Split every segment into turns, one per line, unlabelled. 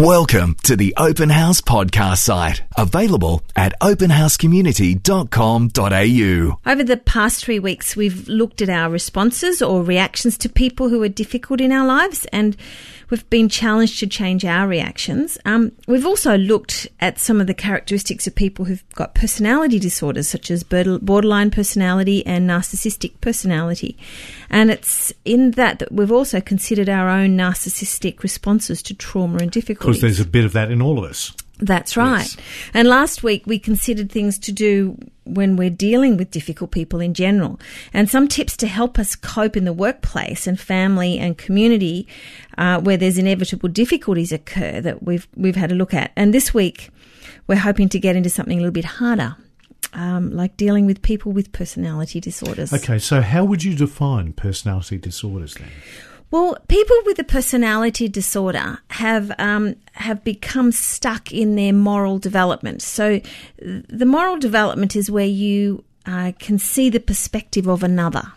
Welcome to the Open House podcast site, available at openhousecommunity.com.au.
Over the past three weeks, we've looked at our responses or reactions to people who are difficult in our lives, and we've been challenged to change our reactions. Um, we've also looked at some of the characteristics of people who've got personality disorders, such as borderline personality and narcissistic personality. And it's in that that we've also considered our own narcissistic responses to trauma and difficulty.
Because there's a bit of that in all of us.
That's right. Yes. And last week we considered things to do when we're dealing with difficult people in general and some tips to help us cope in the workplace and family and community uh, where there's inevitable difficulties occur that we've, we've had a look at. And this week we're hoping to get into something a little bit harder. Um, like dealing with people with personality disorders.
Okay, so how would you define personality disorders then?
Well, people with a personality disorder have um, have become stuck in their moral development. So, the moral development is where you uh, can see the perspective of another.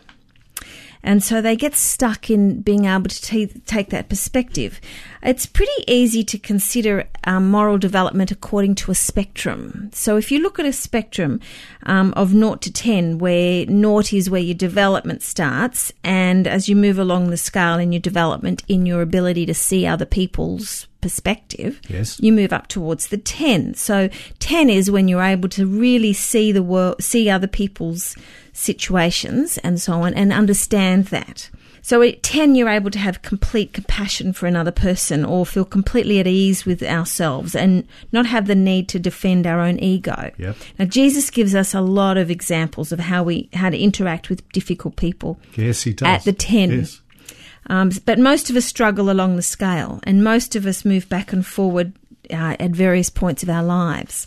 And so they get stuck in being able to t- take that perspective. It's pretty easy to consider um, moral development according to a spectrum. So if you look at a spectrum um, of 0 to 10, where 0 is where your development starts, and as you move along the scale in your development, in your ability to see other people's perspective,
yes.
you move up towards the 10. So 10 is when you're able to really see the world, see other people's situations and so on and understand that. So at 10, you're able to have complete compassion for another person or feel completely at ease with ourselves and not have the need to defend our own ego.
Yep.
Now, Jesus gives us a lot of examples of how we, how to interact with difficult people.
Yes, he does.
At the 10.
Yes.
Um, but most of us struggle along the scale and most of us move back and forward uh, at various points of our lives.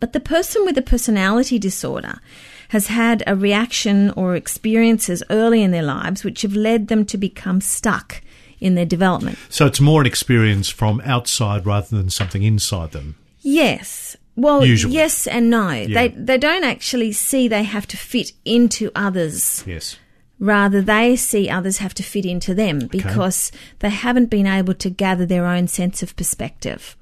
But the person with a personality disorder has had a reaction or experiences early in their lives which have led them to become stuck in their development.
So it's more an experience from outside rather than something inside them.
Yes. Well,
Usually.
yes and no.
Yeah.
They they don't actually see they have to fit into others.
Yes.
Rather, they see others have to fit into them because okay. they haven't been able to gather their own sense of perspective.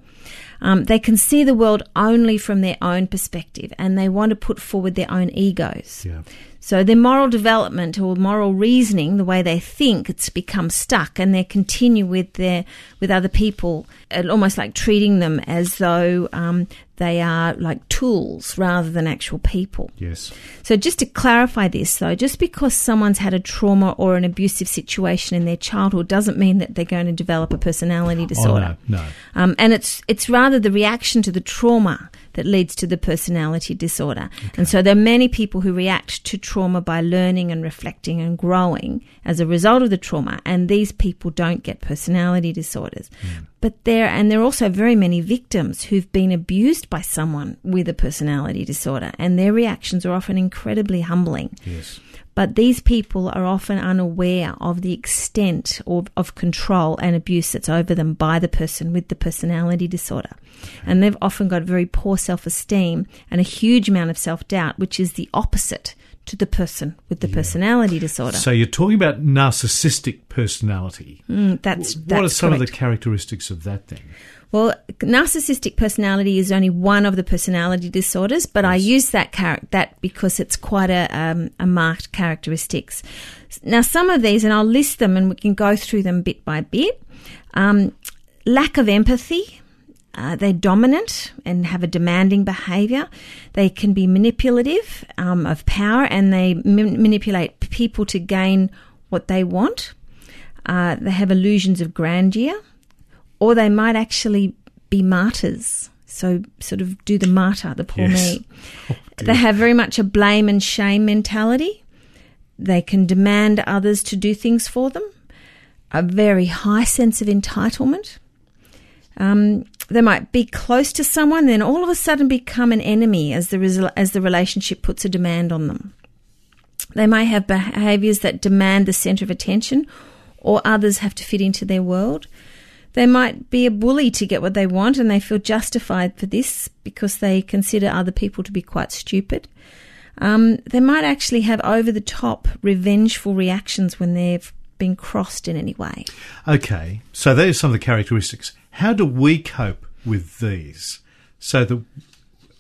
Um, they can see the world only from their own perspective and they want to put forward their own egos.
Yeah.
So their moral development or moral reasoning, the way they think, it's become stuck, and they continue with their with other people, almost like treating them as though um, they are like tools rather than actual people.
Yes.
So just to clarify this, though, just because someone's had a trauma or an abusive situation in their childhood doesn't mean that they're going to develop a personality disorder.
Oh, no, no.
Um, and it's it's rather the reaction to the trauma that leads to the personality disorder. Okay. And so there are many people who react to trauma by learning and reflecting and growing as a result of the trauma, and these people don't get personality disorders. Mm. But there, and there are also very many victims who've been abused by someone with a personality disorder, and their reactions are often incredibly humbling.
Yes.
But these people are often unaware of the extent of, of control and abuse that's over them by the person with the personality disorder. And they've often got very poor self esteem and a huge amount of self doubt, which is the opposite to the person with the yeah. personality disorder.
So you're talking about narcissistic personality.
Mm, that's, that's
what are some
correct.
of the characteristics of that thing?
Well, narcissistic personality is only one of the personality disorders, but yes. I use that char- that because it's quite a, um, a marked characteristics. Now, some of these, and I'll list them, and we can go through them bit by bit. Um, lack of empathy. Uh, they're dominant and have a demanding behaviour. They can be manipulative um, of power, and they m- manipulate people to gain what they want. Uh, they have illusions of grandeur or they might actually be martyrs. So, sort of do the martyr, the poor
yes.
me. Oh, they have very much a blame and shame mentality. They can demand others to do things for them. A very high sense of entitlement. Um, they might be close to someone, then all of a sudden become an enemy as the as the relationship puts a demand on them. They may have behaviours that demand the centre of attention, or others have to fit into their world. They might be a bully to get what they want and they feel justified for this because they consider other people to be quite stupid. Um, they might actually have over the top revengeful reactions when they've been crossed in any way.
Okay, so those are some of the characteristics. How do we cope with these so that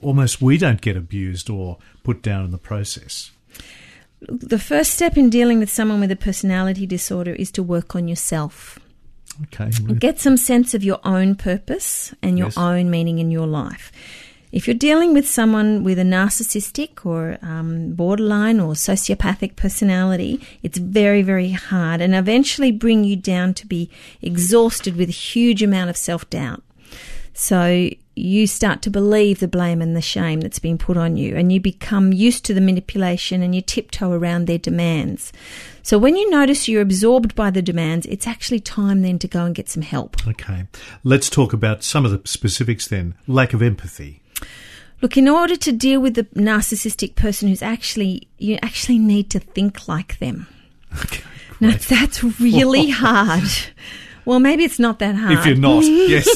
almost we don't get abused or put down in the process?
The first step in dealing with someone with a personality disorder is to work on yourself.
Okay.
Get some sense of your own purpose and your
Yes.
own meaning in your life. If you're dealing with someone with a narcissistic or um, borderline or sociopathic personality, it's very, very hard and eventually bring you down to be exhausted with a huge amount of self doubt. So you start to believe the blame and the shame that's been put on you, and you become used to the manipulation and you tiptoe around their demands. So when you notice you're absorbed by the demands, it's actually time then to go and get some help.
Okay. Let's talk about some of the specifics then. Lack of empathy.
Look, in order to deal with the narcissistic person who's actually, you actually need to think like them.
Okay.
Now, that's really hard. Well, maybe it's not that hard.
If you're not, yes.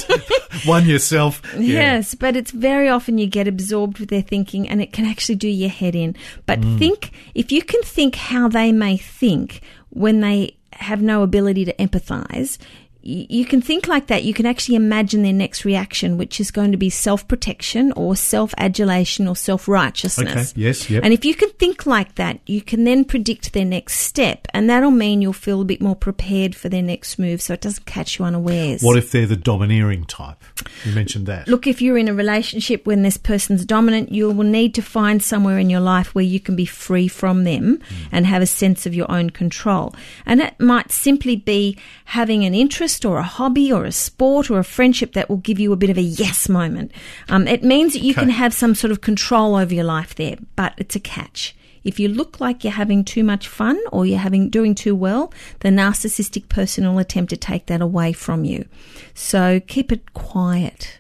One yourself. Yeah.
Yes, but it's very often you get absorbed with their thinking and it can actually do your head in. But
Mm.
think, if you can think how they may think when they have no ability to empathize, you can think like that. You can actually imagine their next reaction, which is going to be self protection or self adulation or self
Okay.
righteousness.
Yes. Yep.
And if you can think like that, you can then predict their next step, and that'll mean you'll feel a bit more prepared for their next move so it doesn't catch you unawares.
what if they're the domineering type? You mentioned that.
Look, if you're in a relationship when this person's dominant, you will need to find somewhere in your life where you can be free from them and have a sense of your own control. And it might simply be having an interest or a hobby or a sport or a friendship that will give you a bit of a yes moment. Um, it means that you can have some sort of control over your life there, but it's a catch. If you look like you're having too much fun or you're having doing too well, the narcissistic person will attempt to take that away from you. So keep it quiet.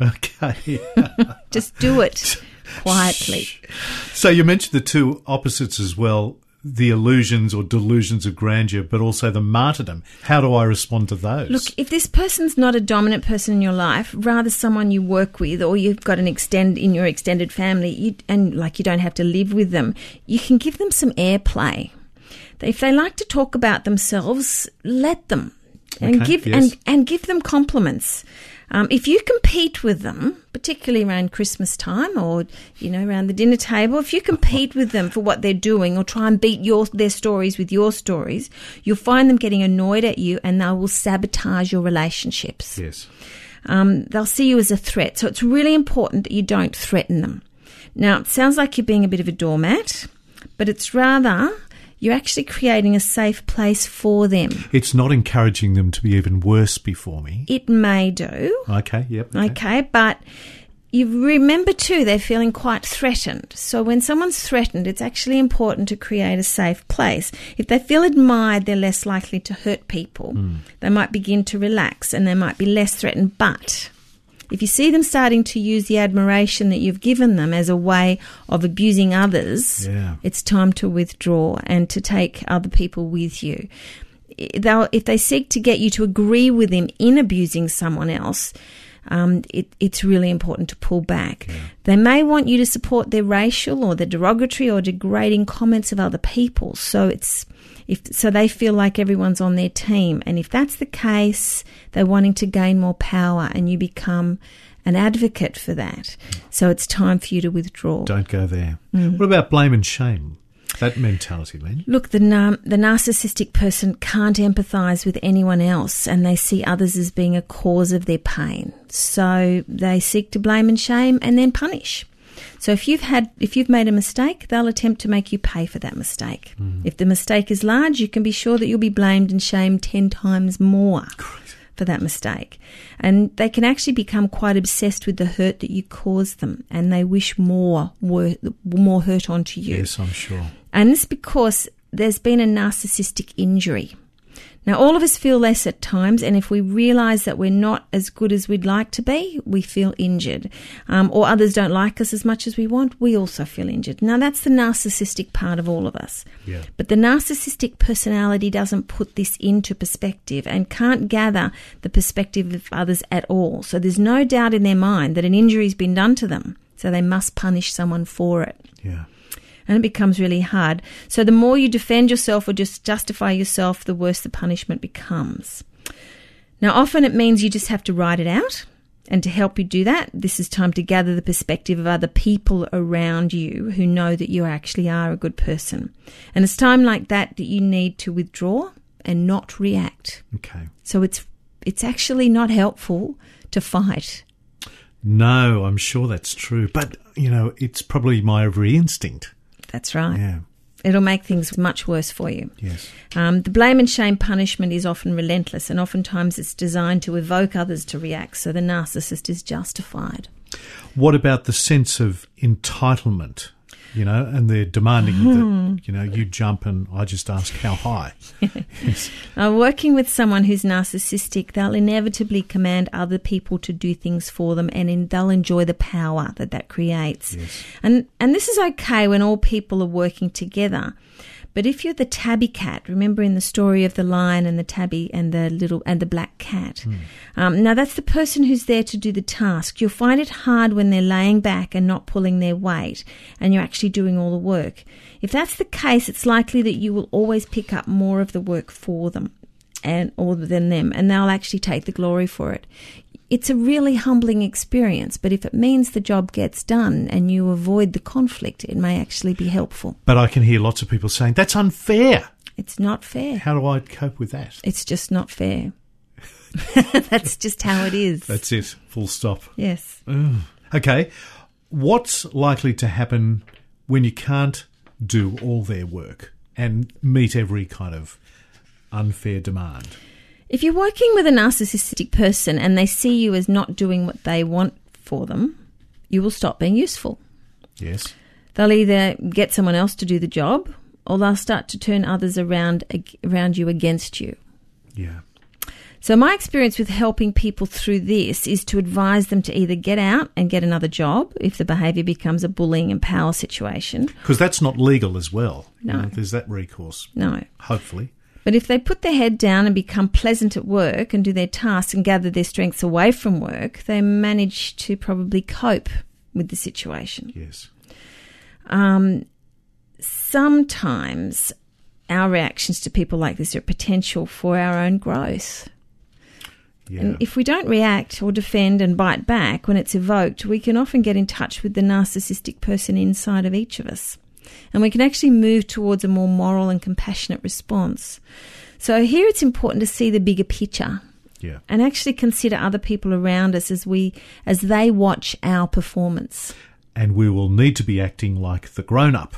Okay.
Just do it quietly.
so you mentioned the two opposites as well the illusions or delusions of grandeur, but also the martyrdom. How do I respond to those?
Look, if this person's not a dominant person in your life, rather someone you work with or you've got an extend in your extended family, you, and like you don't have to live with them, you can give them some airplay. If they like to talk about themselves, let them. And
Okay,
give
yes.
and, and give them compliments. Um, if you compete with them, particularly around Christmas time or you know around the dinner table, if you compete with them for what they're doing or try and beat your their stories with your stories, you'll find them getting annoyed at you and they will sabotage your relationships.
yes.
Um, they'll see you as a threat, so it's really important that you don't threaten them. Now, it sounds like you're being a bit of a doormat, but it's rather you're actually creating a safe place for them.
It's not encouraging them to be even worse before me.
It may do,
Okay, yep.
Okay, but you remember too, they're feeling quite threatened. So when someone's threatened, it's actually important to create a safe place. If they feel admired, they're less likely to hurt people. Hmm. They might begin to relax and they might be less threatened. But if you see them starting to use the admiration that you've given them as a way of abusing others,
Yeah.
it's time to withdraw and to take other people with you. They'll, if they seek to get you to agree with them in abusing someone else, um, it, it's really important to pull back. They may want you to support their racial or the derogatory or degrading comments of other people. So it's if so they feel like everyone's on their team, and if that's the case, they're wanting to gain more power, and you become an advocate for that. So it's time for you to withdraw.
Don't go there.
Mm.
What about blame and shame? That mentality, Lyn.
Look, the nar- the narcissistic person can't empathise with anyone else, and they see others as being a cause of their pain. So they seek to blame and shame, and then punish. So if you've had, if you've made a mistake, they'll attempt to make you pay for that mistake. Mm. If the mistake is large, you can be sure that you'll be blamed and shamed ten times more for that mistake. And they can actually become quite obsessed with the hurt that you caused them, and they wish more, wor- more hurt onto you.
Yes, I'm sure.
And this because there's been a narcissistic injury. Now, all of us feel less at times, and if we realise that we're not as good as we'd like to be, we feel injured. Um, or others don't like us as much as we want, we also feel injured. Now, that's the narcissistic part of all of us.
Yeah.
But the narcissistic personality doesn't put this into perspective and can't gather the perspective of others at all. So there's no doubt in their mind that an injury's been done to them, so they must punish someone for it
Yeah.
And it becomes really hard. So the more you defend yourself or just justify yourself, the worse the punishment becomes. Now, often it means you just have to write it out. And to help you do that, this is time to gather the perspective of other people around you who know that you actually are a good person. And it's time like that that you need to withdraw and not react.
Okay.
So it's it's actually not helpful to fight.
No, I'm sure that's true. But, you know, it's probably my every instinct.
That's right.
Yeah.
It'll make things much worse for you.
Yes.
Um, the blame and shame punishment is often relentless, and oftentimes it's designed to evoke others to react, so the narcissist is justified.
What about the sense of entitlement? You know, and they're demanding that, you know, you jump and I just ask how high. yes.
Uh, working with someone who's narcissistic, they'll inevitably command other people to do things for them, and in, they'll enjoy the power that that creates.
Yes.
And and this is okay when all people are working together. But if you're the tabby cat, remember in the story of the lion and the tabby and the little and the black cat. Um, now that's the person who's there to do the task. You'll find it hard when they're laying back and not pulling their weight, and you're actually doing all the work. If that's the case, it's likely that you will always pick up more of the work for them, and or than them, and they'll actually take the glory for it. It's a really humbling experience, but if it means the job gets done and you avoid the conflict, it may actually be helpful.
But I can hear lots of people saying, that's unfair.
It's not fair.
How do I cope with that?
It's just not fair. That's just how it is.
That's it. Full stop.
yes.
Okay. What's likely to happen when you can't do all their work and meet every kind of unfair demand?
If you're working with a narcissistic person and they see you as not doing what they want for them, you will stop being useful.
Yes.
They'll either get someone else to do the job or they'll start to turn others around around you against you.
Yeah.
So my experience with helping people through this is to advise them to either get out and get another job if the behavior becomes a bullying and power situation.
Because that's not legal as well. You
No.
know, there's that recourse,
No.
hopefully.
But if they put their head down and become pleasant at work and do their tasks and gather their strengths away from work, they manage to probably cope with the situation.
Yes.
Um, sometimes our reactions to people like this are a potential for our own growth.
Yeah.
And if we don't react or defend and bite back when it's evoked, we can often get in touch with the narcissistic person inside of each of us. And we can actually move towards a more moral and compassionate response. So here it's important to see the bigger picture
yeah.
and actually consider other people around us as we as they watch our performance.
And we will need to be acting like the grown up.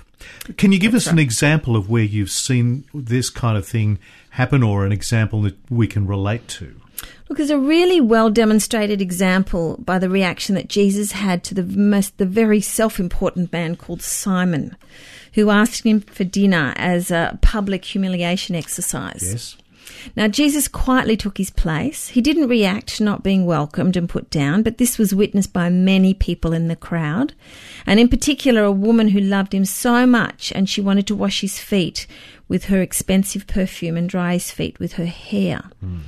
Can you give us an example of where you've seen this kind of thing happen or an example that we can relate to?
Look, there's a really well demonstrated example by the reaction that Jesus had to the most, the very self-important man called Simon, who asked him for dinner as a public humiliation exercise.
Yes.
Now, Jesus quietly took his place. He didn't react to not being welcomed and put down, but this was witnessed by many people in the crowd, and in particular, a woman who loved him so much and she wanted to wash his feet with her expensive perfume and dry his feet with her hair. Hmm.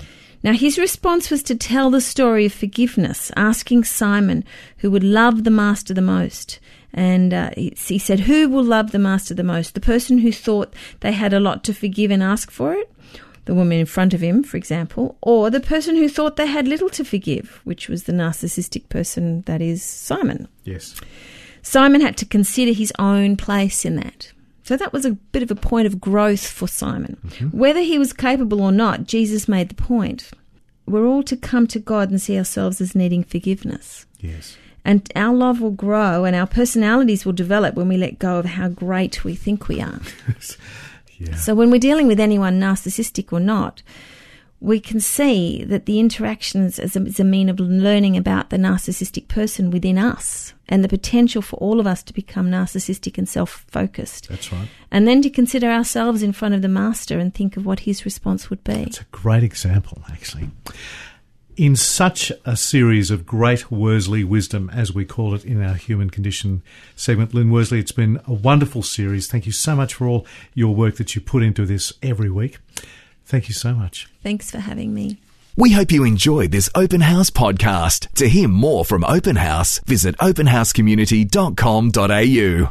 Now, his response was to tell the story of forgiveness, asking Simon who would love the master the most. And uh, he he said, Who will love the master the most? The person who thought they had a lot to forgive and ask for it? The woman in front of him, for example, or the person who thought they had little to forgive, which was the narcissistic person, that is Simon.
Yes.
Simon had to consider his own place in that. So that was a bit of a point of growth for Simon. Mm-hmm. Whether he was capable or not, Jesus made the point. We're all to come to God and see ourselves as needing forgiveness.
Yes.
And our love will grow and our personalities will develop when we let go of how great we think we are.
Yeah.
So when we're dealing with anyone, narcissistic or not, we can see that the interactions is a, as a mean of learning about the narcissistic person within us and the potential for all of us to become narcissistic and self-focused.
That's right.
And then to consider ourselves in front of the master and think of what his response would be.
It's a great example, actually. In such a series of great Worsley wisdom, as we call it in our human condition segment, Lyn Worsley, it's been a wonderful series. Thank you so much for all your work that you put into this every week. Thank you so much.
Thanks for having me.
We hope you enjoyed this Open House podcast. To hear more from Open House, visit openhousecommunity.com.au.